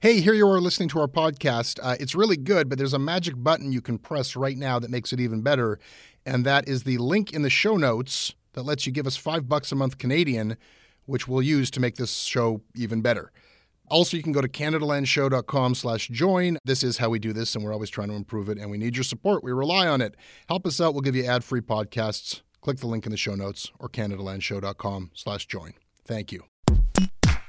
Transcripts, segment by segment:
Hey, here you are listening to our podcast. Uh, it's really good, but there's a magic button you can press right now that makes it even better. And that is the link in the show notes that lets you give us five bucks a month Canadian, which we'll use to make this show even better. Also, you can go to CanadaLandShow.com slash join. This is how we do this, and we're always trying to improve it, and we need your support. We rely on it. Help us out. We'll give you ad-free podcasts. Click the link in the show notes or CanadaLandShow.com slash join. Thank you.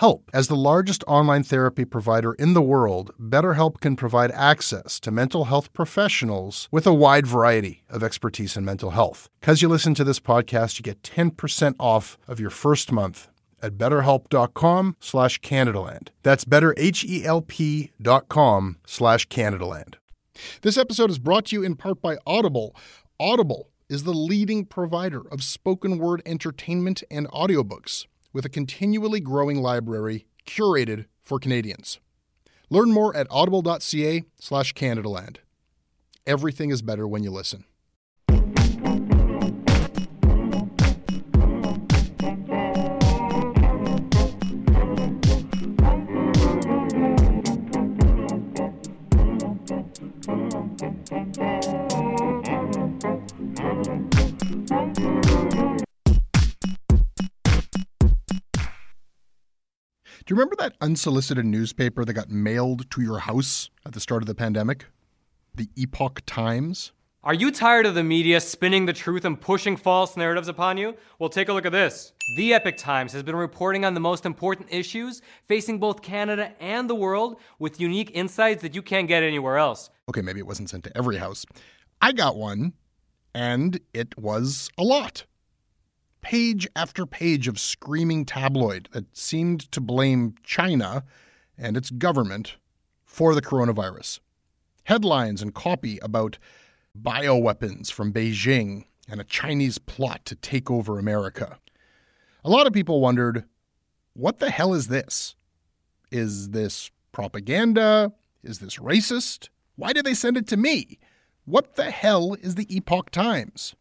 BetterHelp. As the largest online therapy provider in the world, BetterHelp can provide access to mental health professionals with a wide variety of expertise in mental health. Because you listen to this podcast, you get 10% off of your first month at betterhelp.com slash Canadaland. That's betterhelp.com slash Canadaland. This episode is brought to you in part by Audible. Audible is the leading provider of spoken word entertainment and audiobooks with a continually growing library curated for Canadians. Learn more at audible.ca slash Canadaland. Everything is better when you listen. Do you remember that unsolicited newspaper that got mailed to your house at the start of the pandemic? The Epoch Times? Are you tired of the media spinning the truth and pushing false narratives upon you? Well, take a look at this. The Epoch Times has been reporting on the most important issues facing both Canada and the world with unique insights that you can't get anywhere else. Okay, maybe it wasn't sent to every house. I got one, and it was a lot page after page of screaming tabloid that seemed to blame China and its government for the coronavirus. Headlines and copy about bioweapons from Beijing and a Chinese plot to take over America. A lot of people wondered what the hell is this? Is this propaganda? Is this racist? Why did they send it to me? What the hell is the Epoch Times?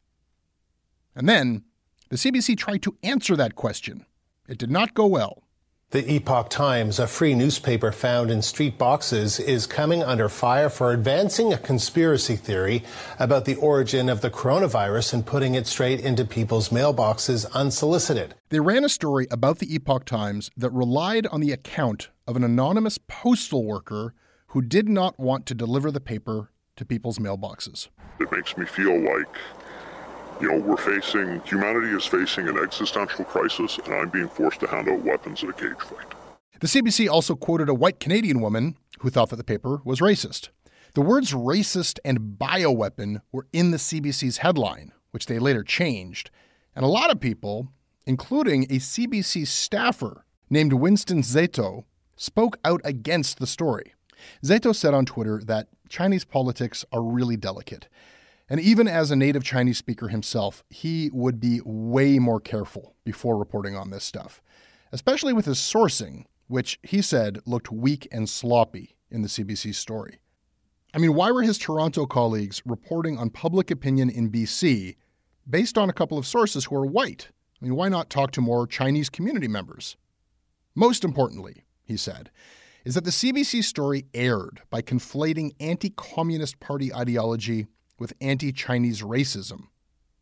And then the CBC tried to answer that question. It did not go well. The Epoch Times, a free newspaper found in street boxes, is coming under fire for advancing a conspiracy theory about the origin of the coronavirus and putting it straight into people's mailboxes unsolicited. They ran a story about the Epoch Times that relied on the account of an anonymous postal worker who did not want to deliver the paper to people's mailboxes. It makes me feel like you know, we're facing, humanity is facing an existential crisis, and I'm being forced to hand out weapons in a cage fight. The CBC also quoted a white Canadian woman who thought that the paper was racist. The words racist and bioweapon were in the CBC's headline, which they later changed. And a lot of people, including a CBC staffer named Winston Szeto, spoke out against the story. Szeto said on Twitter that Chinese politics are really delicate and even as a native Chinese speaker himself, he would be way more careful before reporting on this stuff, especially with his sourcing, which he said looked weak and sloppy in the CBC story. I mean, why were his Toronto colleagues reporting on public opinion in BC based on a couple of sources who are white? I mean, why not talk to more Chinese community members? Most importantly, he said, is that the CBC story aired by conflating anti Communist Party ideology with anti Chinese racism.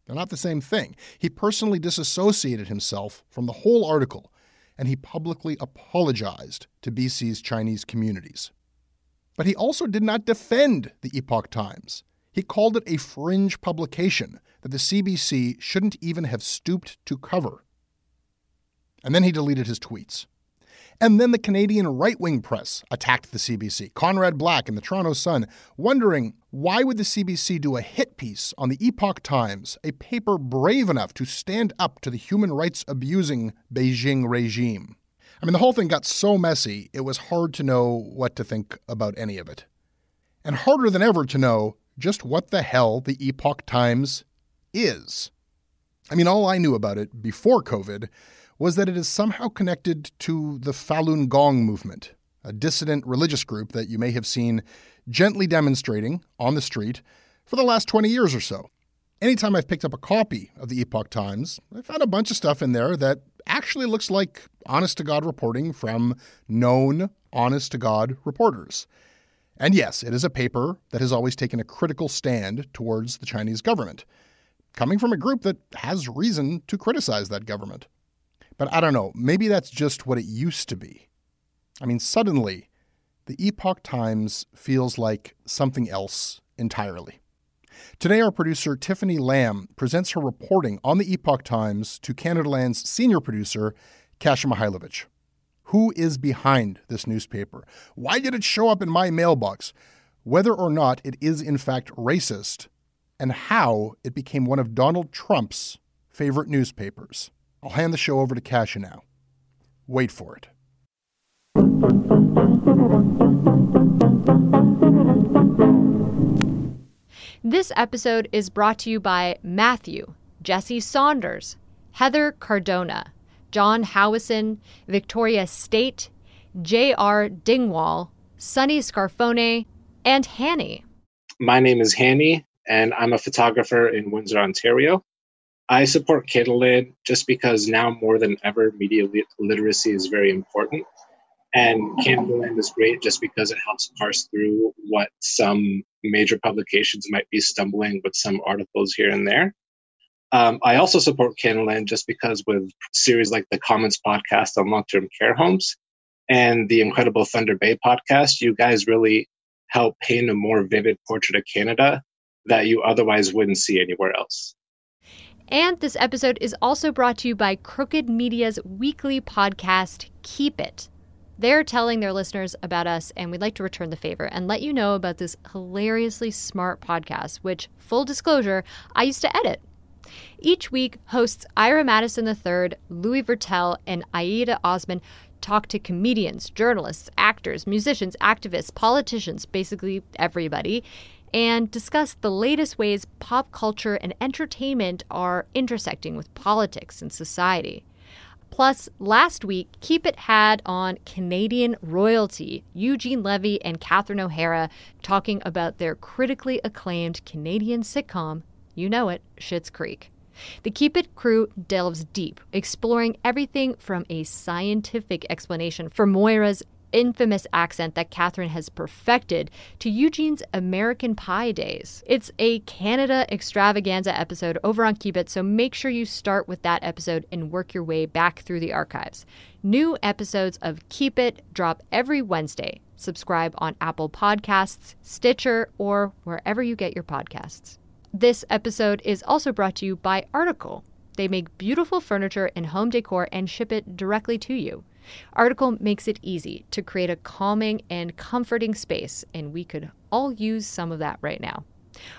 They're not the same thing. He personally disassociated himself from the whole article and he publicly apologized to BC's Chinese communities. But he also did not defend the Epoch Times. He called it a fringe publication that the CBC shouldn't even have stooped to cover. And then he deleted his tweets. And then the Canadian right wing press attacked the CBC, Conrad Black and the Toronto Sun, wondering why would the CBC do a hit piece on the Epoch Times, a paper brave enough to stand up to the human rights abusing Beijing regime? I mean, the whole thing got so messy, it was hard to know what to think about any of it. And harder than ever to know just what the hell the Epoch Times is. I mean, all I knew about it before COVID was that it is somehow connected to the Falun Gong movement, a dissident religious group that you may have seen gently demonstrating on the street for the last 20 years or so. Anytime I've picked up a copy of the Epoch Times, I found a bunch of stuff in there that actually looks like honest to God reporting from known honest to God reporters. And yes, it is a paper that has always taken a critical stand towards the Chinese government, coming from a group that has reason to criticize that government. But I don't know, maybe that's just what it used to be. I mean, suddenly, the Epoch Times feels like something else entirely. Today, our producer Tiffany Lamb presents her reporting on the Epoch Times to Canada Land's senior producer, Kasia Mychajlowycz. Who is behind this newspaper? Why did it show up in my mailbox? Whether or not it is in fact racist, and how it became one of Donald Trump's favorite newspapers. I'll hand the show over to Kasia now. Wait for it. This episode is brought to you by Matthew, Jesse Saunders, Heather Cardona, John Howison, Victoria State, J.R. Dingwall, Sunny Scarfone, and Hanny. My name is Hanny, and I'm a photographer in Windsor, Ontario. I support Canadaland just because now more than ever, media literacy is very important. And Canadaland is great just because it helps parse through what some major publications might be stumbling with some articles here and there. Um, I also support Canadaland just because with series like the Commons podcast on long-term care homes and the incredible Thunder Bay podcast, you guys really help paint a more vivid portrait of Canada that you otherwise wouldn't see anywhere else. And this episode is also brought to you by Crooked Media's weekly podcast, Keep It. They're telling their listeners about us, and we'd like to return the favor and let you know about this hilariously smart podcast, which, full disclosure, I used to edit. Each week, hosts Ira Madison III, Louis Virtel, and Aida Osman talk to comedians, journalists, actors, musicians, activists, politicians, basically everybody, and discuss the latest ways pop culture and entertainment are intersecting with politics and society. Plus, last week, Keep It had on Canadian royalty, Eugene Levy and Catherine O'Hara talking about their critically acclaimed Canadian sitcom, you know it, Schitt's Creek. The Keep It crew delves deep, exploring everything from a scientific explanation for Moira's infamous accent that Catherine has perfected to Eugene's American Pie days. It's a Canada extravaganza episode over on Keep It, so make sure you start with that episode and work your way back through the archives. New episodes of Keep It drop every Wednesday. Subscribe on Apple Podcasts, Stitcher, or wherever you get your podcasts. This episode is also brought to you by Article. They make beautiful furniture and home decor and ship it directly to you. Article makes it easy to create a calming and comforting space, and we could all use some of that right now.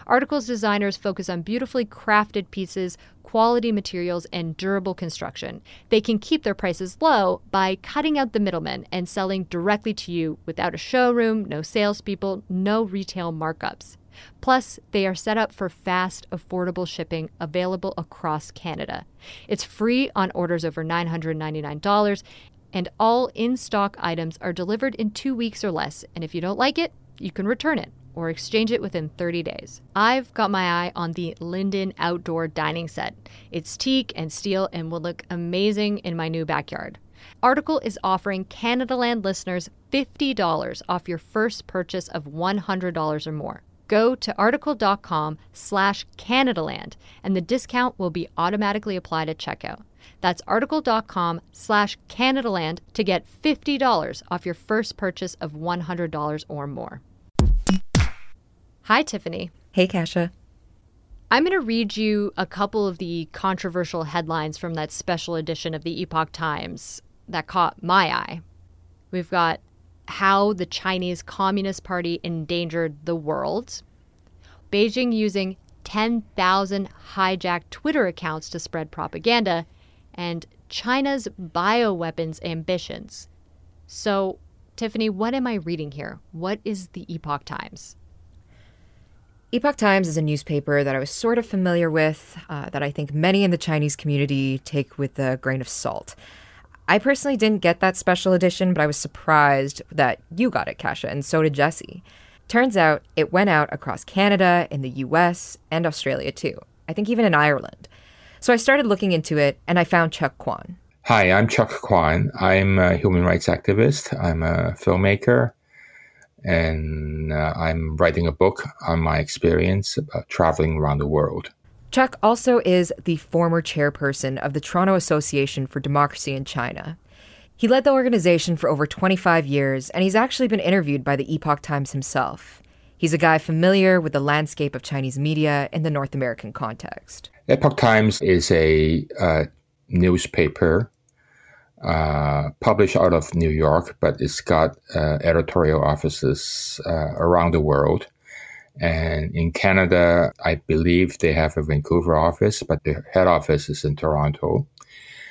Article's designers focus on beautifully crafted pieces, quality materials, and durable construction. They can keep their prices low by cutting out the middlemen and selling directly to you without a showroom, no salespeople, no retail markups. Plus, they are set up for fast, affordable shipping available across Canada. It's free on orders over $999, and all in stock items are delivered in two weeks or less. And if you don't like it, you can return it or exchange it within 30 days. I've got my eye on the Linden outdoor dining set. It's teak and steel and will look amazing in my new backyard. Article is offering Canadaland listeners $50 off your first purchase of $100 or more. Go to article.com slash Canadaland and the discount will be automatically applied at checkout. That's article.com slash Canadaland to get $50 off your first purchase of $100 or more. Hi, Tiffany. Hey, Kasia. I'm going to read you a couple of the controversial headlines from that special edition of the Epoch Times that caught my eye. We've got how the Chinese Communist Party endangered the world, Beijing using 10,000 hijacked Twitter accounts to spread propaganda, and China's bioweapons ambitions. So, Tiffany, what am I reading here? What is the Epoch Times? Epoch Times is a newspaper that I was sort of familiar with, uh, that I think many in the Chinese community take with a grain of salt. I personally didn't get that special edition, but I was surprised that you got it, Kasia, and so did Jesse. Turns out it went out across Canada, in the US, and Australia too. I think even in Ireland. So I started looking into it and I found Chuck Kwan. Hi, I'm Chuck Kwan. I'm a human rights activist. I'm a filmmaker and uh, I'm writing a book on my experience about traveling around the world. Chuck also is the former chairperson of the Toronto Association for Democracy in China. He led the organization for over 25 years, and he's actually been interviewed by the Epoch Times himself. He's a guy familiar with the landscape of Chinese media in the North American context. Epoch Times is a uh, newspaper uh, published out of New York, but it's got uh, editorial offices uh, around the world. And in Canada, I believe they have a Vancouver office, but the head office is in Toronto.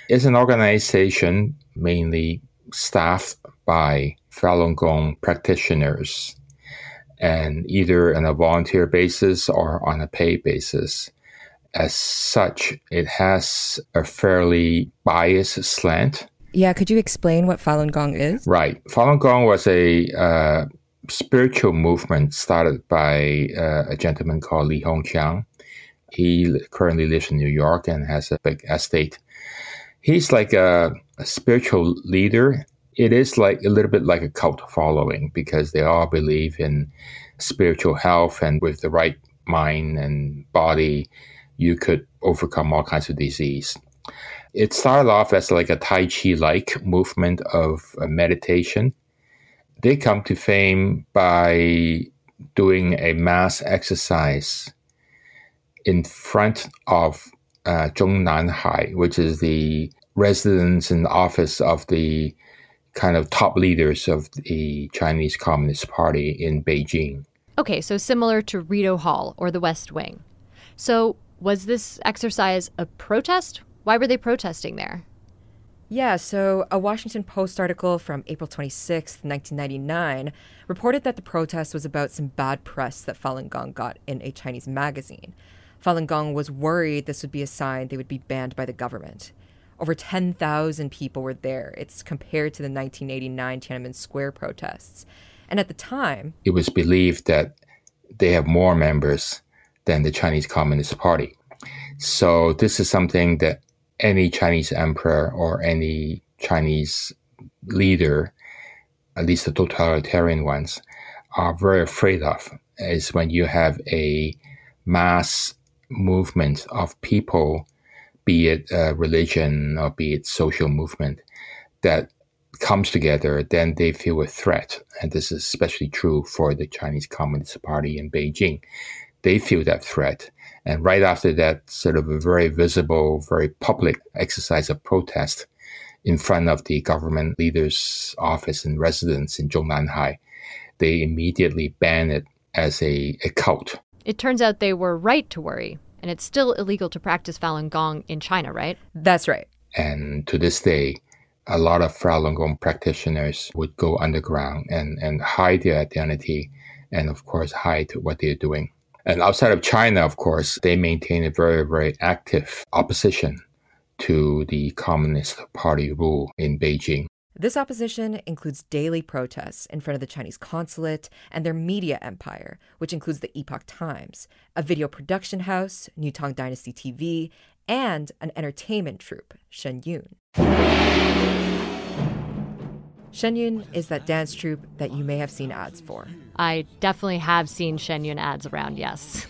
It's an organization mainly staffed by Falun Gong practitioners and either on a volunteer basis or on a paid basis. As such, it has a fairly biased slant. Yeah, could you explain what Falun Gong is? Right. Falun Gong was a uh, spiritual movement started by uh, a gentleman called Li Hongzhi. He currently lives in New York and has a big estate. He's like a, a spiritual leader it is like a little bit like a cult following because they all believe in spiritual health and with the right mind and body, you could overcome all kinds of disease. It started off as like a Tai Chi like movement of uh, meditation. They come to fame by doing a mass exercise in front of uh, Zhongnanhai, which is the residence and office of the kind of top leaders of the Chinese Communist Party in Beijing. Okay, so similar to Rideau Hall or the West Wing. So, was this exercise a protest? Why were they protesting there? Yeah, so a Washington Post article from April 26, 1999, reported that the protest was about some bad press that Falun Gong got in a Chinese magazine. Falun Gong was worried this would be a sign they would be banned by the government. Over 10,000 people were there. It's compared to the 1989 Tiananmen Square protests. And at the time, it was believed that they have more members than the Chinese Communist Party. So this is something that any Chinese emperor or any Chinese leader, at least the totalitarian ones, are very afraid of is when you have a mass movement of people be it a religion or be it social movement that comes together, then they feel a threat. And this is especially true for the Chinese Communist Party in Beijing. They feel that threat. And right after that, sort of a very visible, very public exercise of protest in front of the government leader's office and residence in Zhongnanhai, they immediately ban it as a, a cult. It turns out they were right to worry and it's still illegal to practice Falun Gong in China, right? That's right. And to this day, a lot of Falun Gong practitioners would go underground and, and hide their identity and, of course, hide what they're doing. And outside of China, of course, they maintain a very, very active opposition to the Communist Party rule in Beijing. This opposition includes daily protests in front of the Chinese consulate and their media empire, which includes the Epoch Times, a video production house, New Tang Dynasty TV, and an entertainment troupe, Shen Yun. Shen Yun is that dance troupe that you may have seen ads for. I definitely have seen Shen Yun ads around, yes.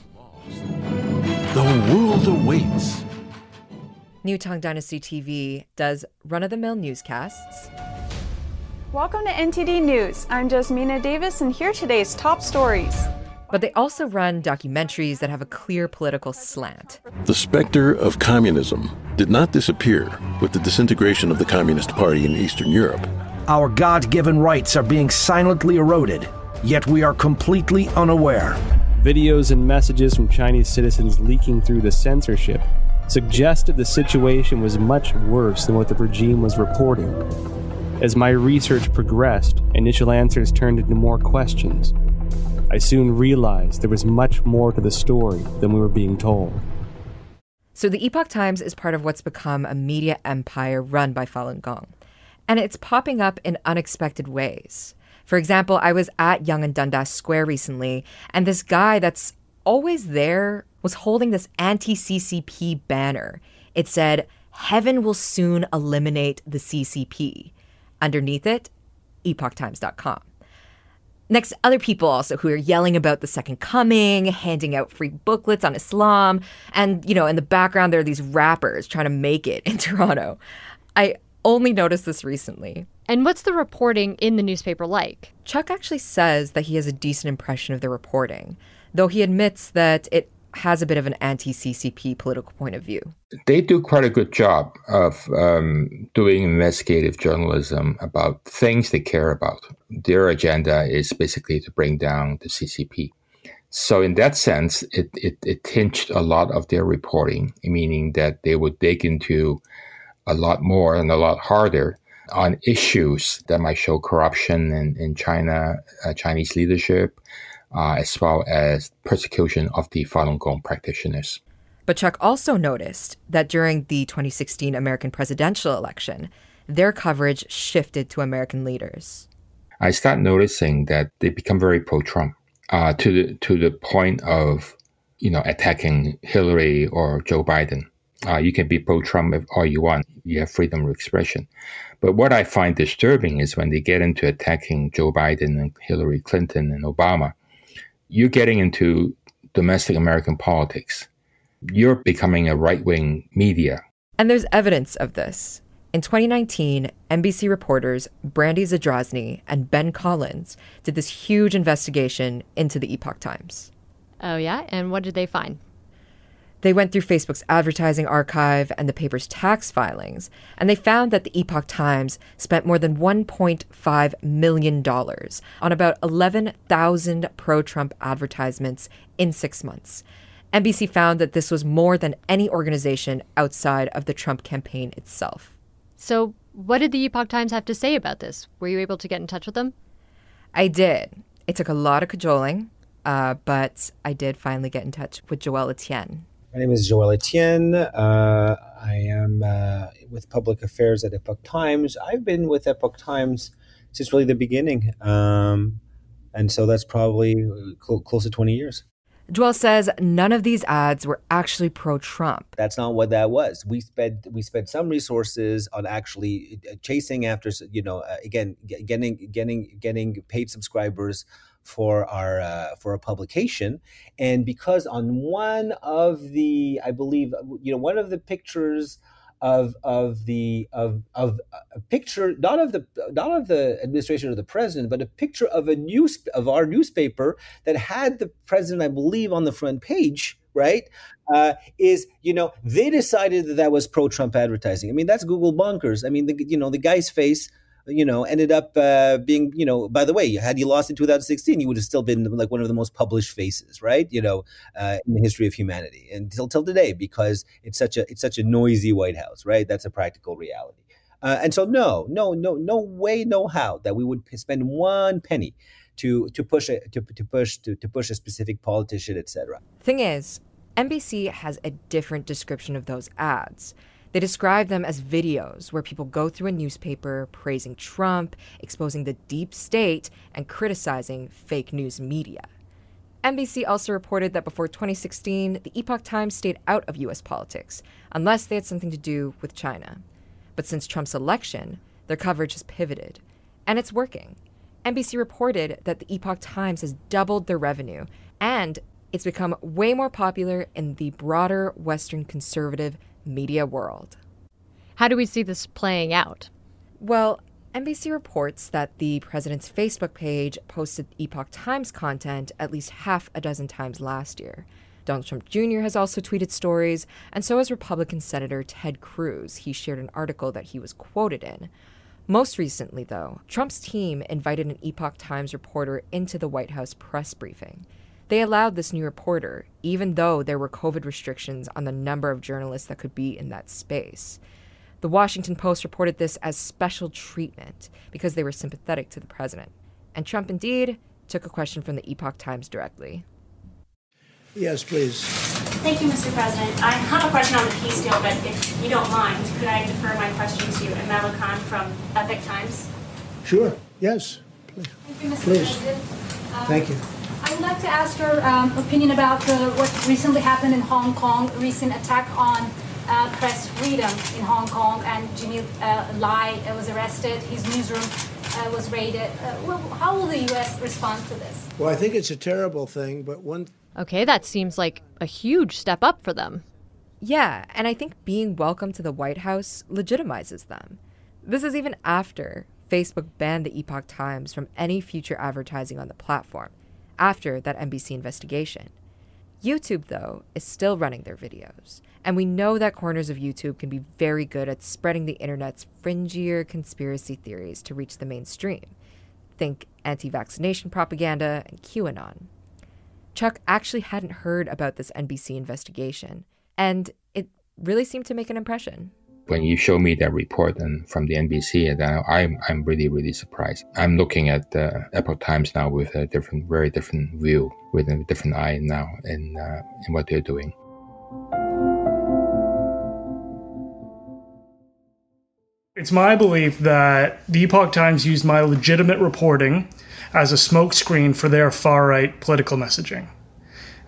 The world awaits. New Tang Dynasty TV does run of the mill newscasts Welcome to NTD News. I'm Jasmina Davis, and here are today's top stories. But they also run documentaries that have a clear political slant. The specter of communism did not disappear with the disintegration of the Communist Party in Eastern Europe. Our God given rights are being silently eroded, yet we are completely unaware. Videos and messages from Chinese citizens leaking through the censorship suggested the situation was much worse than what the regime was reporting. As my research progressed, initial answers turned into more questions. I soon realized there was much more to the story than we were being told. So, the Epoch Times is part of what's become a media empire run by Falun Gong. And it's popping up in unexpected ways. For example, I was at Yonge and Dundas Square recently, and this guy that's always there was holding this anti CCP banner. It said, Heaven will soon eliminate the CCP. Underneath it, epochtimes.com. Next, other people also who are yelling about the second coming, handing out free booklets on Islam, and you know, in the background there are these rappers trying to make it in Toronto. I only noticed this recently. And what's the reporting in the newspaper like? Chuck actually says that he has a decent impression of the reporting, though he admits that it has a bit of an anti CCP political point of view. They do quite a good job of um, doing investigative journalism about things they care about. Their agenda is basically to bring down the CCP. So, in that sense, it, it, it tinged a lot of their reporting, meaning that they would dig into a lot more and a lot harder on issues that might show corruption in, in China, uh, Chinese leadership, uh, as well as persecution of the Falun Gong practitioners. But Chuck also noticed that during the 2016 American presidential election, their coverage shifted to American leaders. I start noticing that they become very pro-Trump uh, to the to the point of you know attacking Hillary or Joe Biden. Uh, you can be pro-Trump if all you want. You have freedom of expression. But what I find disturbing is when they get into attacking Joe Biden and Hillary Clinton and Obama, you're getting into domestic American politics. You're becoming a right wing media. And there's evidence of this. In 2019, NBC reporters Brandy Zadrozny and Ben Collins did this huge investigation into the Epoch Times. Oh, yeah? And what did they find? They went through Facebook's advertising archive and the paper's tax filings, and they found that the Epoch Times spent more than $1.5 million on about 11,000 pro Trump advertisements in six months. NBC found that this was more than any organization outside of the Trump campaign itself. So, what did the Epoch Times have to say about this? Were you able to get in touch with them? I did. It took a lot of cajoling, uh, but I did finally get in touch with Joel Etienne. My name is Joel Etienne. Uh, I am uh, with public affairs at Epoch Times. I've been with Epoch Times since really the beginning. Um, and so that's probably cl- close to 20 years. Joel says none of these ads were actually pro Trump. That's not what that was. We spent we spent some resources on actually uh, chasing after you know uh, again getting getting getting paid subscribers for our uh, for a publication. And because on one of the i believe you know one of the pictures of of the of of a picture not of the not of the administration of the president but a picture of a news of our newspaper that had the president i believe on the front page right uh, is you know they decided that that was pro trump advertising. I mean that's google bunkers i mean the, you know the guy's face you know, ended up uh, being, you know, by the way, had you lost in 2016, you would have still been like one of the most published faces, right? You know, uh, in the history of humanity until till today, because it's such a it's such a noisy White House, right? That's a practical reality. Uh, and so, no, no, no, no way, no how that we would spend one penny to to push a to, to push to, to push a specific politician, etc. Thing is, NBC has a different description of those ads. They describe them as videos where people go through a newspaper praising Trump, exposing the deep state, and criticizing fake news media. NBC also reported that before 2016, the Epoch Times stayed out of US politics, unless they had something to do with China. But since Trump's election, their coverage has pivoted, and it's working. NBC reported that the Epoch Times has doubled their revenue, and it's become way more popular in the broader Western conservative media world. How do we see this playing out? Well, NBC reports that the president's Facebook page posted Epoch Times content at least half a dozen times last year. Donald Trump Jr. has also tweeted stories, and so has Republican Senator Ted Cruz. He shared an article that he was quoted in. Most recently, though, Trump's team invited an Epoch Times reporter into the White House press briefing. They allowed this new reporter, even though there were COVID restrictions on the number of journalists that could be in that space. The Washington Post reported this as special treatment because they were sympathetic to the president. And Trump indeed took a question from the Epoch Times directly. Yes, please. Thank you, Mr. President. I have a question on the peace deal, but if you don't mind, could I defer my question to Emel Akan from Epoch Times? Sure, yes. Please. Thank you, Mr. Please. President. Um, Thank you. I would like to ask your um, opinion about the, what recently happened in Hong Kong, recent attack on uh, press freedom in Hong Kong, and Jimmy uh, Lai uh, was arrested, his newsroom uh, was raided. Uh, well, how will the U.S. respond to this? Well, I think it's a terrible thing, but one. Okay, that seems like a huge step up for them. Yeah, and I think being welcome to the White House legitimizes them. This is even after Facebook banned the Epoch Times from any future advertising on the platform after that NBC investigation. YouTube, though, is still running their videos. And we know that corners of YouTube can be very good at spreading the internet's fringier conspiracy theories to reach the mainstream. Think anti vaccination propaganda and QAnon. Chuck actually hadn't heard about this NBC investigation, and it really seemed to make an impression. When you show me that report and from the NBC, then I'm I'm really really surprised. I'm looking at the Epoch Times now with a different, very different view, with a different eye now in uh, in what they're doing. It's my belief that the Epoch Times used my legitimate reporting as a smokescreen for their far right political messaging.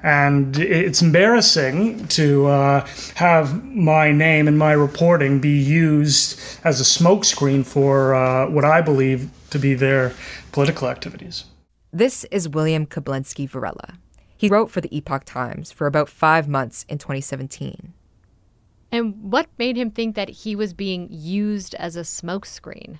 And it's embarrassing to uh, have my name and my reporting be used as a smokescreen for uh, what I believe to be their political activities. This is William Koblenski Varela. He wrote for the Epoch Times for about five months in 2017. And what made him think that he was being used as a smokescreen?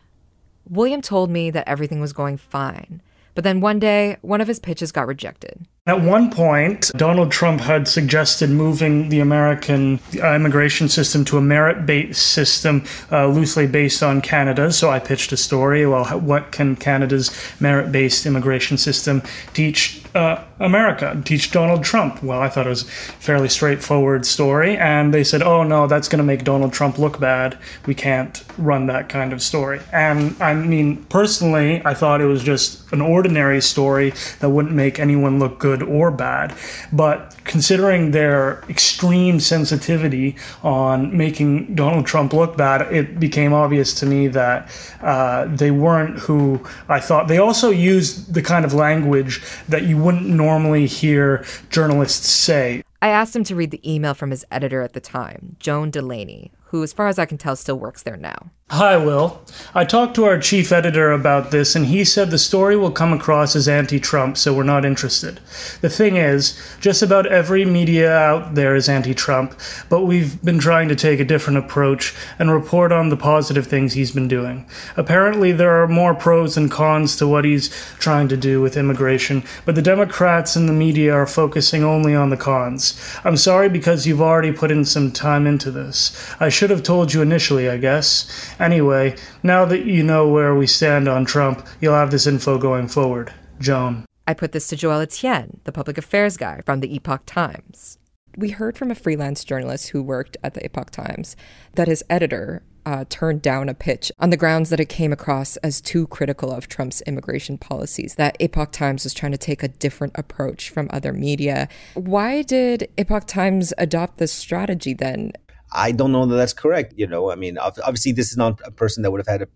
William told me that everything was going fine, but then one day, one of his pitches got rejected. At one point, Donald Trump had suggested moving the American uh, immigration system to a merit based system uh, loosely based on Canada. So I pitched a story well, what can Canada's merit based immigration system teach uh, America, teach Donald Trump? Well, I thought it was a fairly straightforward story. And they said, oh, no, that's going to make Donald Trump look bad. We can't run that kind of story. And I mean, personally, I thought it was just an ordinary story that wouldn't make anyone look good or bad. But considering their extreme sensitivity on making Donald Trump look bad, it became obvious to me that uh, they weren't who I thought. They also used the kind of language that you wouldn't normally hear journalists say. I asked him to read the email from his editor at the time, Joan Delaney, who, as far as I can tell, still works there now. Hi, Will. I talked to our chief editor about this, and he said the story will come across as anti Trump, so we're not interested. The thing is, just about every media out there is anti Trump, but we've been trying to take a different approach and report on the positive things he's been doing. Apparently, there are more pros and cons to what he's trying to do with immigration, but the Democrats and the media are focusing only on the cons. I'm sorry because you've already put in some time into this. I should have told you initially, I guess. Anyway, now that you know where we stand on Trump, you'll have this info going forward. Joan. I put this to Joel Etienne, the public affairs guy from the Epoch Times. We heard from a freelance journalist who worked at the Epoch Times that his editor uh, turned down a pitch on the grounds that it came across as too critical of Trump's immigration policies, that Epoch Times was trying to take a different approach from other media. Why did Epoch Times adopt this strategy then? I don't know that that's correct. You know, I mean, obviously, this is not a person that would have had a,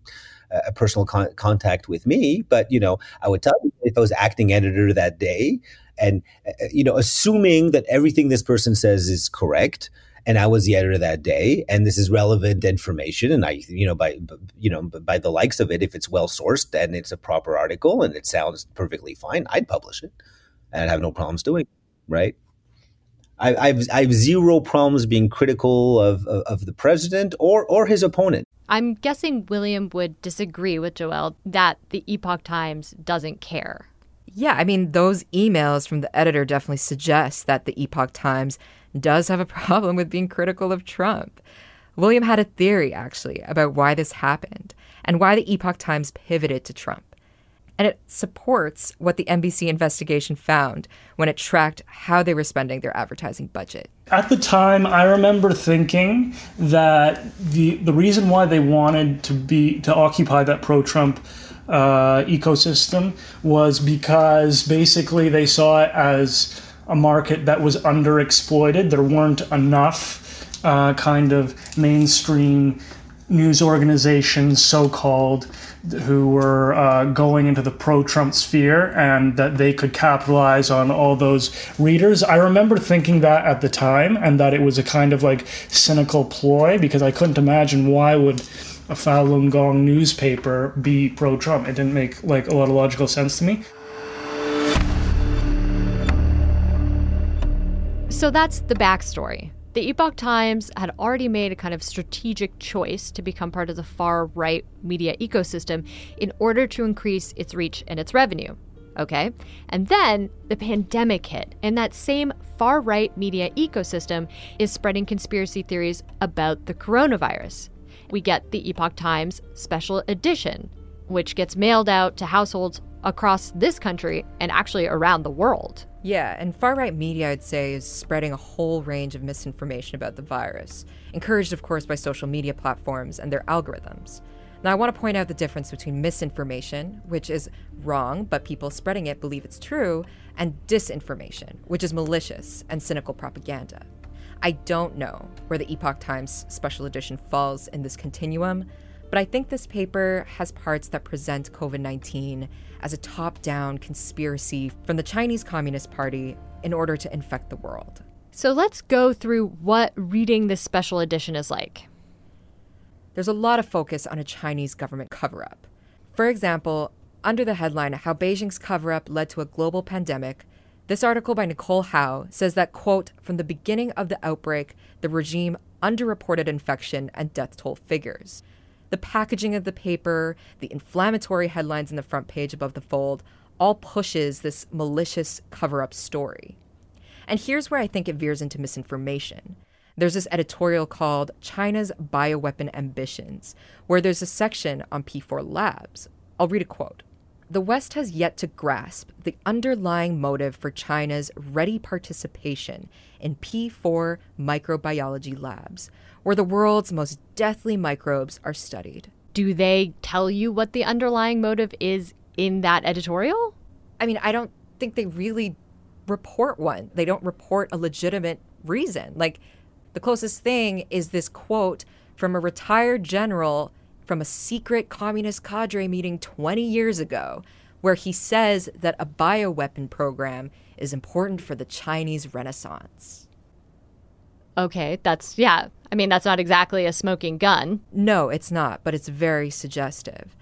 a personal con- contact with me, but you know, I would tell you if I was acting editor that day, and uh, you know, assuming that everything this person says is correct, and I was the editor that day, and this is relevant information, and I, you know, by you know, by the likes of it, if it's well sourced and it's a proper article and it sounds perfectly fine, I'd publish it, and I'd have no problems doing, it, right? I, I, have, I have zero problems being critical of, of, of the president or, or his opponent. I'm guessing William would disagree with Joel that the Epoch Times doesn't care. Yeah, I mean, those emails from the editor definitely suggest that the Epoch Times does have a problem with being critical of Trump. William had a theory, actually, about why this happened and why the Epoch Times pivoted to Trump and it supports what the NBC investigation found when it tracked how they were spending their advertising budget. At the time, I remember thinking that the the reason why they wanted to be to occupy that pro-Trump uh, ecosystem was because basically they saw it as a market that was underexploited. There weren't enough uh, kind of mainstream news organizations, so called, who were uh, going into the pro Trump sphere and that they could capitalize on all those readers. I remember thinking that at the time and that it was a kind of like cynical ploy because I couldn't imagine why would a Falun Gong newspaper be pro Trump. It didn't make like a lot of logical sense to me. So that's the backstory. The Epoch Times had already made a kind of strategic choice to become part of the far right media ecosystem in order to increase its reach and its revenue. Okay? And then the pandemic hit, and that same far right media ecosystem is spreading conspiracy theories about the coronavirus. We get the Epoch Times special edition, which gets mailed out to households across this country and actually around the world. Yeah, and far right media, I'd say, is spreading a whole range of misinformation about the virus, encouraged, of course, by social media platforms and their algorithms. Now, I want to point out the difference between misinformation, which is wrong, but people spreading it believe it's true, and disinformation, which is malicious and cynical propaganda. I don't know where the Epoch Times special edition falls in this continuum, but I think this paper has parts that present COVID 19 as a top down conspiracy from the Chinese Communist Party in order to infect the world. So let's go through what reading this special edition is like there's a lot of focus on a Chinese government cover up. For example, under the headline, How Beijing's Cover Up Led to a Global Pandemic, this article by Nicole Hao says that, quote, from the beginning of the outbreak, the regime underreported infection and death toll figures. The packaging of the paper, the inflammatory headlines in the front page above the fold, all pushes this malicious cover up story. And here's where I think it veers into misinformation. There's this editorial called China's Bioweapon Ambitions, where there's a section on P4 Labs. I'll read a quote. The West has yet to grasp the underlying motive for China's ready participation in P4 microbiology labs, where the world's most deathly microbes are studied. Do they tell you what the underlying motive is in that editorial? I mean, I don't think they really report one. They don't report a legitimate reason. Like, the closest thing is this quote from a retired general from a secret communist cadre meeting 20 years ago, where he says that a bioweapon program is important for the Chinese Renaissance. Okay, that's, yeah. I mean, that's not exactly a smoking gun. No, it's not, but it's very suggestive.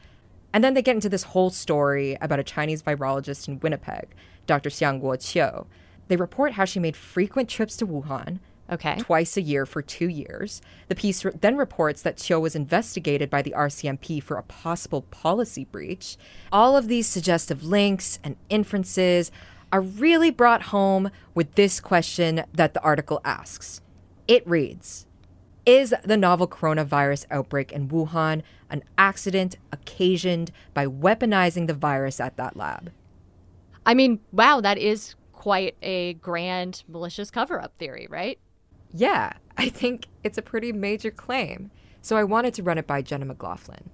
And then they get into this whole story about a Chinese virologist in Winnipeg, Dr. Xiangguo Qiu. They report how she made frequent trips to Wuhan, Okay. Twice a year for two years. The piece re- then reports that Qiu was investigated by the RCMP for a possible policy breach. All of these suggestive links and inferences are really brought home with this question that the article asks. It reads Is the novel coronavirus outbreak in Wuhan an accident occasioned by weaponizing the virus at that lab? I mean, wow, that is quite a grand malicious cover up theory, right? Yeah, I think it's a pretty major claim. So I wanted to run it by Jenna McLaughlin.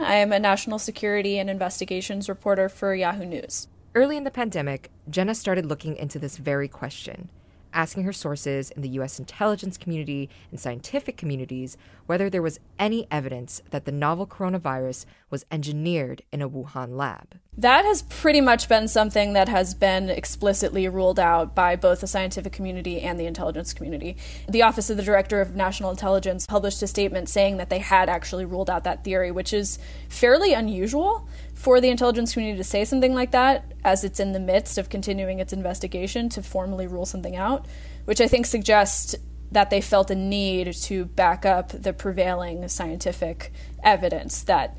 I am a national security and investigations reporter for Yahoo News. Early in the pandemic, Jenna started looking into this very question asking her sources in the US intelligence community and scientific communities whether there was any evidence that the novel coronavirus was engineered in a Wuhan lab. That has pretty much been something that has been explicitly ruled out by both the scientific community and the intelligence community. The Office of the Director of National Intelligence published a statement saying that they had actually ruled out that theory, which is fairly unusual for the intelligence community to say something like that as it's in the midst of continuing its investigation to formally rule something out, which I think suggests that they felt a need to back up the prevailing scientific evidence that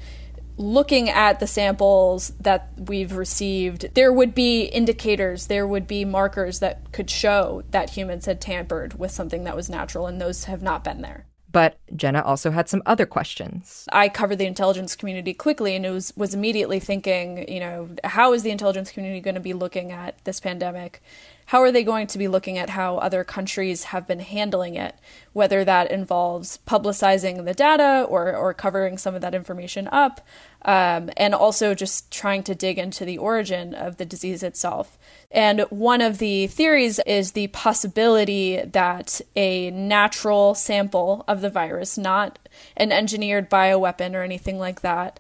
looking at the samples that we've received, there would be indicators, there would be markers that could show that humans had tampered with something that was natural, and those have not been there. But Jenna also had some other questions. I covered the intelligence community quickly and it was, was immediately thinking, you know, how is the intelligence community going to be looking at this pandemic? How are they going to be looking at how other countries have been handling it? Whether that involves publicizing the data or, or covering some of that information up, um, and also just trying to dig into the origin of the disease itself. And one of the theories is the possibility that a natural sample of the virus, not an engineered bioweapon or anything like that,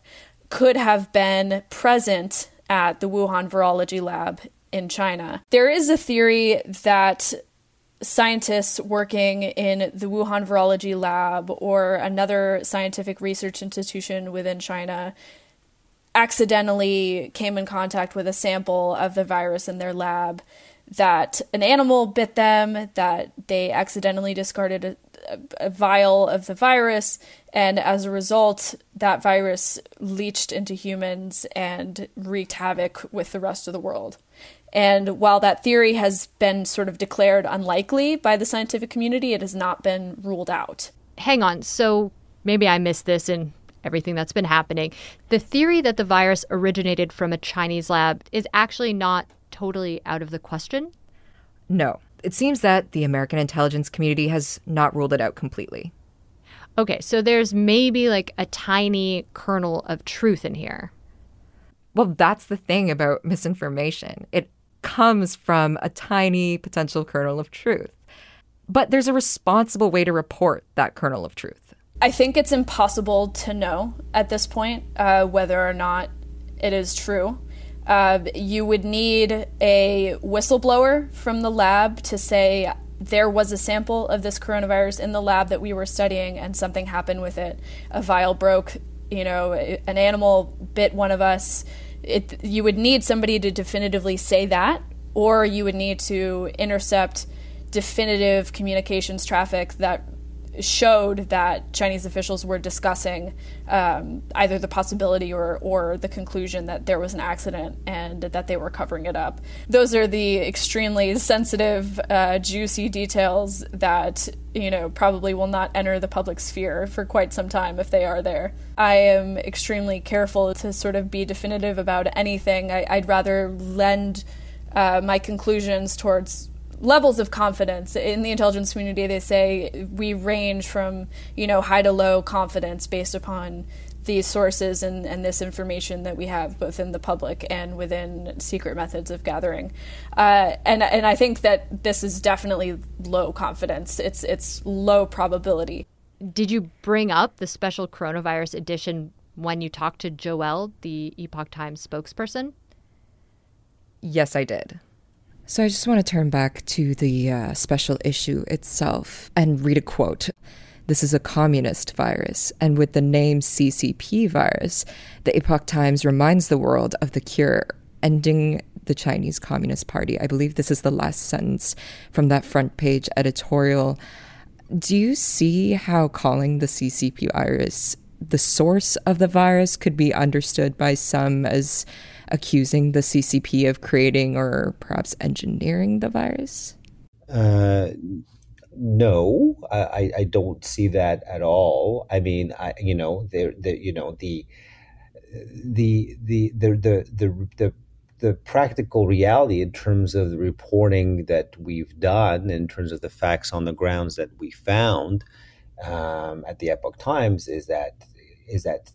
could have been present at the Wuhan Virology Lab in China. There is a theory that scientists working in the Wuhan Virology Lab or another scientific research institution within China accidentally came in contact with a sample of the virus in their lab that an animal bit them that they accidentally discarded a, a vial of the virus, and as a result, that virus leached into humans and wreaked havoc with the rest of the world. And while that theory has been sort of declared unlikely by the scientific community, it has not been ruled out. Hang on. So maybe I missed this in everything that's been happening. The theory that the virus originated from a Chinese lab is actually not totally out of the question? No. It seems that the American intelligence community has not ruled it out completely. Okay, so there's maybe like a tiny kernel of truth in here. Well, that's the thing about misinformation. It comes from a tiny potential kernel of truth. But there's a responsible way to report that kernel of truth. I think it's impossible to know at this point uh, whether or not it is true. Uh, you would need a whistleblower from the lab to say there was a sample of this coronavirus in the lab that we were studying and something happened with it. A vial broke, you know, an animal bit one of us. It, you would need somebody to definitively say that, or you would need to intercept definitive communications traffic that showed that Chinese officials were discussing um, either the possibility or, or the conclusion that there was an accident and that they were covering it up. Those are the extremely sensitive, uh, juicy details that you know probably will not enter the public sphere for quite some time if they are there. I am extremely careful to sort of be definitive about anything. I, would rather lend uh, my conclusions towards levels of confidence. In the intelligence community they say we range from you know high to low confidence based upon these sources and, and this information that we have both in the public and within secret methods of gathering. Uh, and and I think that this is definitely low confidence. It's it's low probability. Did you bring up the special coronavirus edition when you talked to Joel the Epoch Times spokesperson? Yes I did so I just want to turn back to the uh, special issue itself and read a quote. This is a communist virus, and with the name CCP virus, the Epoch Times reminds the world of the cure, ending the Chinese Communist Party. I believe this is the last sentence from that front page editorial. Do you see how calling the CCP virus the source of the virus could be understood by some as accusing the CCP of creating or perhaps engineering the virus? Uh, no, I, I don't see that at all. I mean, I you know, the the you know the the the the the the, the the practical reality in terms of the reporting that we've done, in terms of the facts on the grounds that we found um, at the Epoch Times, is that is that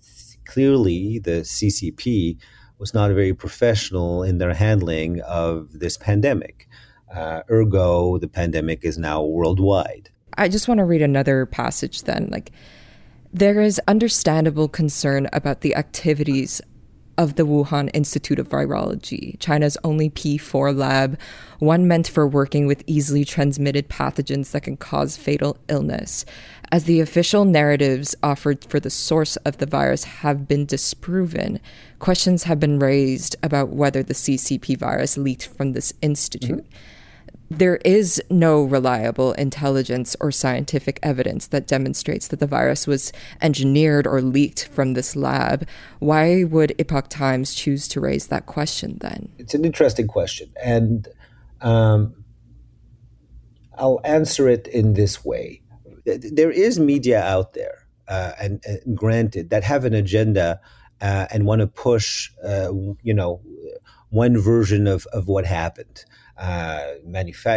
clearly the CCP was not very professional in their handling of this pandemic. Uh, ergo, the pandemic is now worldwide. I just want to read another passage then. Like, there is understandable concern about the activities of the Wuhan Institute of Virology, China's only P4 lab, one meant for working with easily transmitted pathogens that can cause fatal illness. As the official narratives offered for the source of the virus have been disproven, questions have been raised about whether the CCP virus leaked from this institute. Mm-hmm there is no reliable intelligence or scientific evidence that demonstrates that the virus was engineered or leaked from this lab. Why would Epoch Times choose to raise that question then? It's an interesting question. And um, I'll answer it in this way there is media out there, uh, and, and, granted, that have an agenda uh, and want to push, uh, you know, one version of, of what happened uh,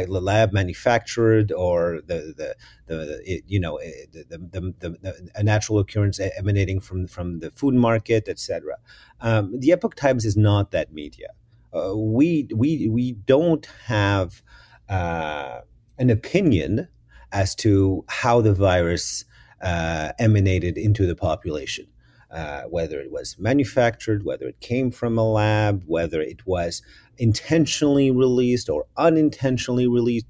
lab manufactured or the the, the it, you know eh, the, the, the, the, a natural occurrence emanating from from the food market, etc. Um, the Epoch Times is not that media. Uh, we we we don't have uh, an opinion as to how the virus uh, emanated into the population. Uh, whether it was manufactured, whether it came from a lab, whether it was intentionally released or unintentionally released,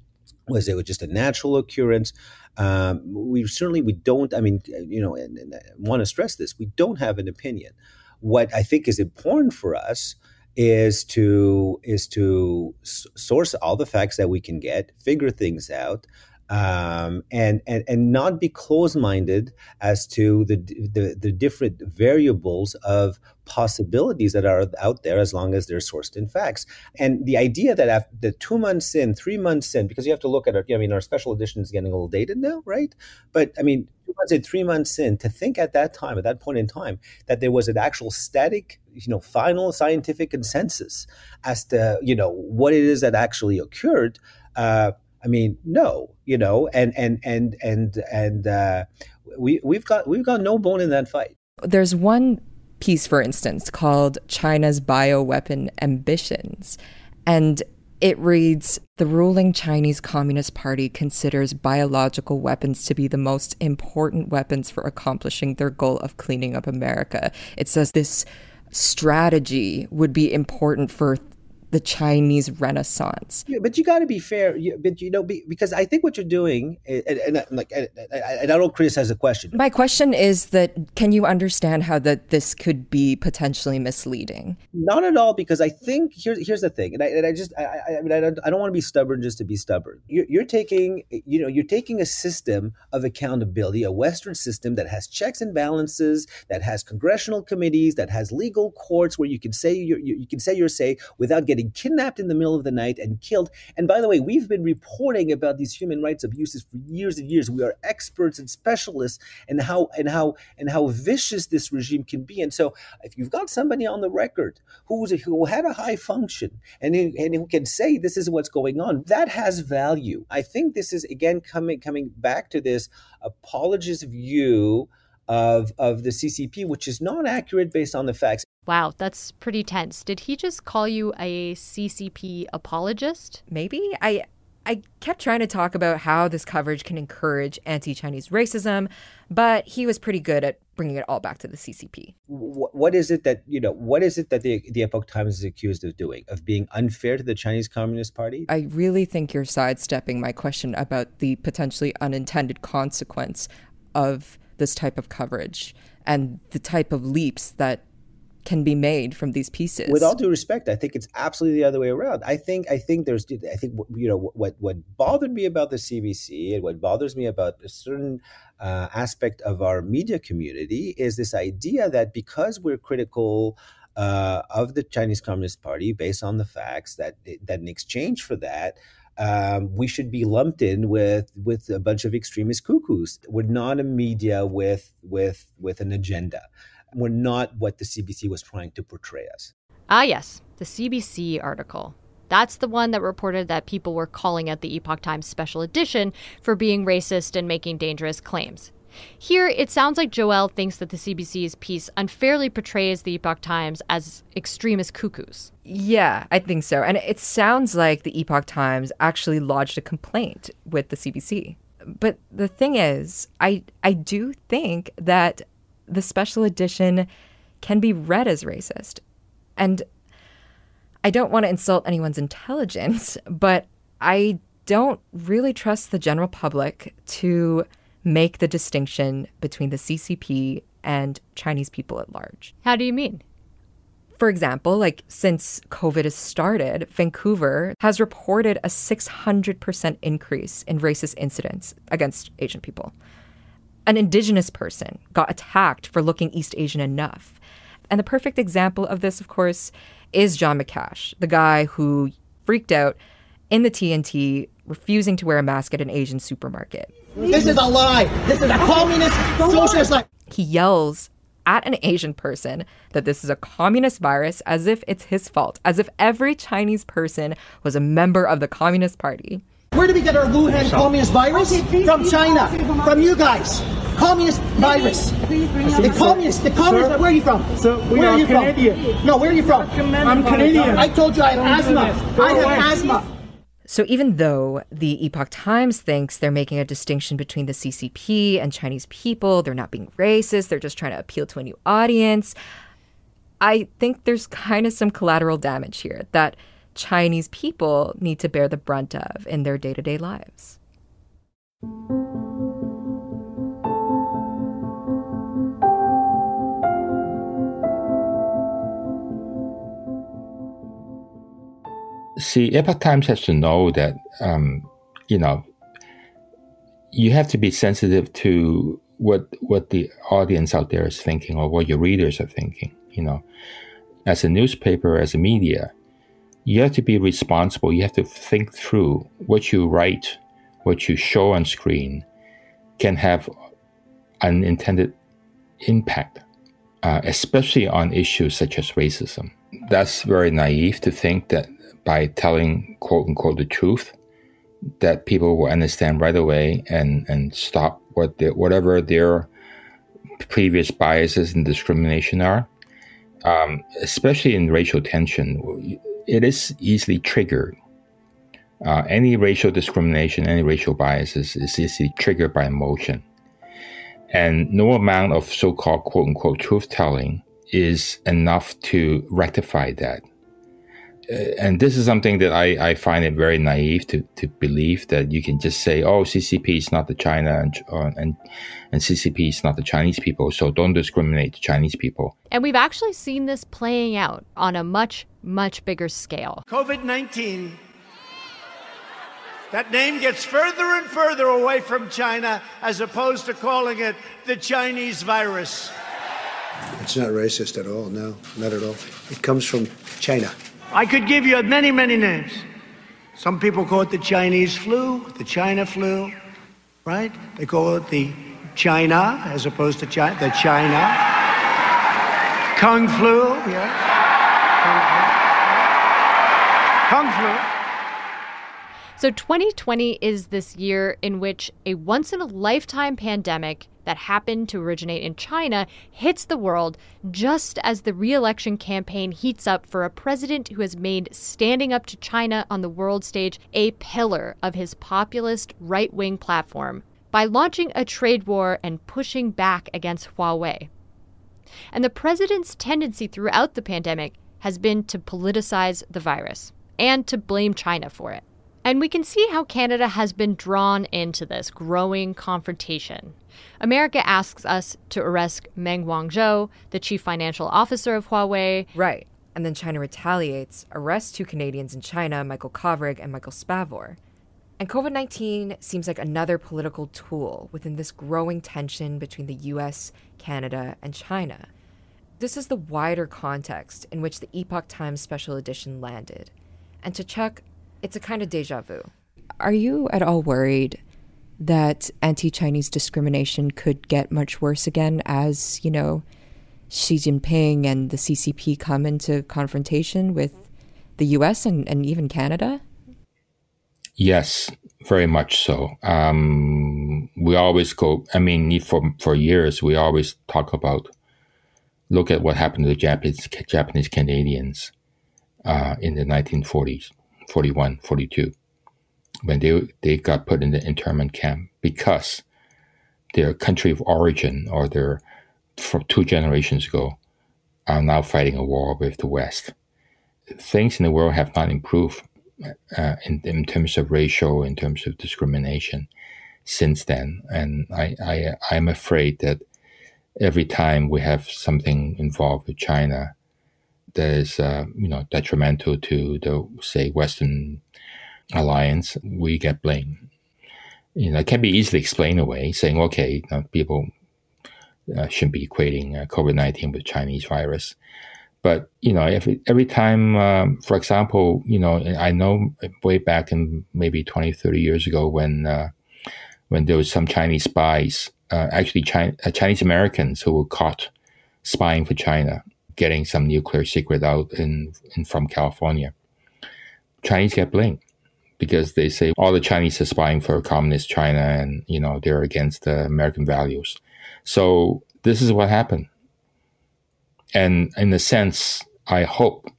was it just a natural occurrence? Um, we certainly we don't. I mean, you know, and, and I want to stress this: we don't have an opinion. What I think is important for us is to is to source all the facts that we can get, figure things out, um, and and and not be closed-minded as to the, the the different variables of possibilities that are out there as long as they're sourced in facts. And the idea that after the two months in, three months in, because you have to look at it, I mean, our special edition is getting a little dated now, right? But I mean, two months in, three months in, to think at that time, at that point in time, that there was an actual static, you know, final scientific consensus as to, you know, what it is that actually occurred. Uh, I mean, no, you know, and and and and and uh, we we've got we've got no bone in that fight. There's one piece, for instance, called China's Bioweapon Ambitions. And it reads The ruling Chinese Communist Party considers biological weapons to be the most important weapons for accomplishing their goal of cleaning up America. It says this strategy would be important for the Chinese Renaissance. Yeah, but you got to be fair. You, but you know, be, because I think what you're doing, and, and, and like, and, I don't criticize the question. My question is that can you understand how that this could be potentially misleading? Not at all, because I think here's here's the thing, and I, and I just I, I, I mean I don't, I don't want to be stubborn just to be stubborn. You're, you're taking you know you're taking a system of accountability, a Western system that has checks and balances, that has congressional committees, that has legal courts where you can say your, you, you can say your say without getting getting kidnapped in the middle of the night and killed. And by the way, we've been reporting about these human rights abuses for years and years. We are experts and specialists in how and how and how vicious this regime can be. And so, if you've got somebody on the record who's a, who had a high function and who, and who can say this is what's going on, that has value. I think this is again coming coming back to this apologist view of of the CCP, which is not accurate based on the facts. Wow, that's pretty tense. Did he just call you a CCP apologist? Maybe. I I kept trying to talk about how this coverage can encourage anti-Chinese racism, but he was pretty good at bringing it all back to the CCP. What is it that you know? What is it that the the Epoch Times is accused of doing? Of being unfair to the Chinese Communist Party? I really think you're sidestepping my question about the potentially unintended consequence of this type of coverage and the type of leaps that can be made from these pieces. With all due respect, I think it's absolutely the other way around. I think I think there's I think you know what what bothered me about the CBC and what bothers me about a certain uh, aspect of our media community is this idea that because we're critical uh, of the Chinese Communist Party based on the facts that that in exchange for that um, we should be lumped in with with a bunch of extremist cuckoos. We're not a media with with with an agenda. We're not what the CBC was trying to portray us. Ah, yes, the CBC article. That's the one that reported that people were calling out the Epoch Times special edition for being racist and making dangerous claims. Here, it sounds like Joel thinks that the CBC's piece unfairly portrays the Epoch Times as extremist cuckoos. Yeah, I think so. And it sounds like the Epoch Times actually lodged a complaint with the CBC. But the thing is, I I do think that the special edition can be read as racist. And I don't want to insult anyone's intelligence, but I don't really trust the general public to make the distinction between the CCP and Chinese people at large. How do you mean? For example, like since COVID has started, Vancouver has reported a 600% increase in racist incidents against Asian people. An indigenous person got attacked for looking East Asian enough. And the perfect example of this, of course, is John McCash, the guy who freaked out in the T&T refusing to wear a mask at an Asian supermarket. This is a lie. This is a communist socialist lie. He yells at an Asian person that this is a communist virus as if it's his fault, as if every Chinese person was a member of the Communist Party. Where did we get our Wuhan communist virus? From China. From you guys. Communist virus. The communist. The communist. Where are you from? So where are you Canadian. from? No, where are you from? I'm Canadian. I told you I have asthma. I have asthma. So even though the Epoch Times thinks they're making a distinction between the CCP and Chinese people, they're not being racist, they're just trying to appeal to a new audience. I think there's kind of some collateral damage here that Chinese people need to bear the brunt of in their day to day lives. See, Epoch Times has to know that, um, you know, you have to be sensitive to what what the audience out there is thinking or what your readers are thinking. You know, as a newspaper, as a media, you have to be responsible. You have to think through what you write, what you show on screen, can have unintended impact, uh, especially on issues such as racism. That's very naive to think that by telling quote unquote the truth, that people will understand right away and, and stop what whatever their previous biases and discrimination are. Um, especially in racial tension, it is easily triggered. Uh, any racial discrimination, any racial biases is easily triggered by emotion. And no amount of so called quote unquote truth telling is enough to rectify that. Uh, and this is something that I, I find it very naive to, to believe that you can just say, oh, CCP is not the China and, uh, and, and CCP is not the Chinese people, so don't discriminate the Chinese people. And we've actually seen this playing out on a much, much bigger scale. COVID 19, that name gets further and further away from China as opposed to calling it the Chinese virus. It's not racist at all, no, not at all. It comes from China. I could give you many, many names. Some people call it the Chinese flu, the China flu, right? They call it the China as opposed to the China. Kung flu, yeah. Kung flu. So 2020 is this year in which a once in a lifetime pandemic that happened to originate in China hits the world just as the re-election campaign heats up for a president who has made standing up to China on the world stage a pillar of his populist right-wing platform by launching a trade war and pushing back against Huawei. And the president's tendency throughout the pandemic has been to politicize the virus and to blame China for it. And we can see how Canada has been drawn into this growing confrontation. America asks us to arrest Meng Wanzhou, the chief financial officer of Huawei. Right. And then China retaliates, arrests two Canadians in China, Michael Kovrig and Michael Spavor. And COVID 19 seems like another political tool within this growing tension between the US, Canada, and China. This is the wider context in which the Epoch Times special edition landed. And to Chuck, it's a kind of deja vu. Are you at all worried that anti Chinese discrimination could get much worse again as, you know, Xi Jinping and the CCP come into confrontation with the US and, and even Canada? Yes, very much so. Um, we always go, I mean, for, for years, we always talk about look at what happened to the Japanese, Japanese Canadians uh, in the 1940s 41, 42, when they, they got put in the internment camp because their country of origin or their from two generations ago are now fighting a war with the West. Things in the world have not improved uh, in, in terms of racial, in terms of discrimination since then. And I, I, I'm afraid that every time we have something involved with China, that is, uh, you know, detrimental to the say Western alliance, we get blamed. You know, it can be easily explained away, saying, okay, people uh, shouldn't be equating uh, COVID nineteen with Chinese virus. But you know, every every time, um, for example, you know, I know way back in maybe 20, 30 years ago when uh, when there was some Chinese spies, uh, actually China, uh, Chinese Americans who were caught spying for China getting some nuclear secret out in, in from California. Chinese get blamed because they say all the Chinese are spying for communist China and you know they're against the American values. So this is what happened. And in a sense, I hope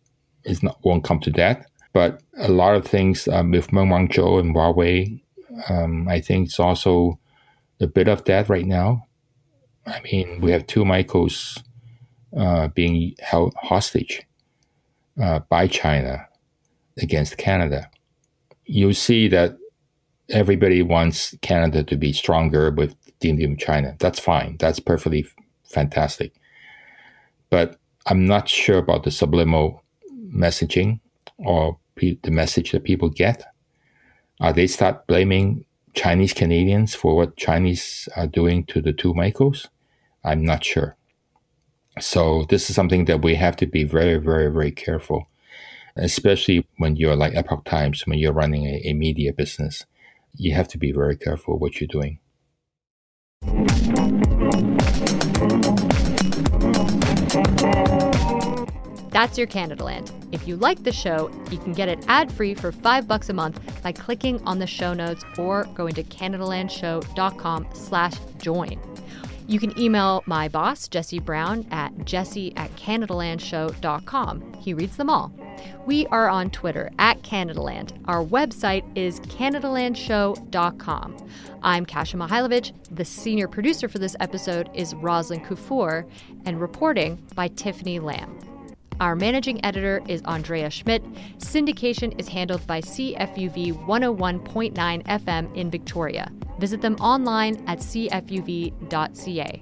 it won't come to that. But a lot of things um, with Meng Wanzhou and Huawei, um, I think it's also a bit of that right now. I mean, we have two Michaels uh, being held hostage uh, by China against Canada. You see that everybody wants Canada to be stronger with dealing with China. That's fine. That's perfectly fantastic. But I'm not sure about the subliminal messaging or pe- the message that people get. Uh, they start blaming Chinese Canadians for what Chinese are doing to the two Michaels? I'm not sure. So this is something that we have to be very, very, very careful, especially when you're like Epoch Times, when you're running a, a media business. You have to be very careful what you're doing. That's your Canada Land. If you like the show, you can get it ad-free for five bucks a month by clicking on the show notes or going to CanadaLandShow.com slash join. You can email my boss, Jesse Brown, at jesse at CanadaLandShow.com. He reads them all. We are on Twitter at CanadaLand. Our website is CanadaLandShow.com. I'm Kasia Mychajlowycz. The senior producer for this episode is Roslyn Kufor, and reporting by Tiffany Lamb. Our managing editor is Andrea Schmidt. Syndication is handled by CFUV 101.9 FM in Victoria. Visit them online at cfuv.ca.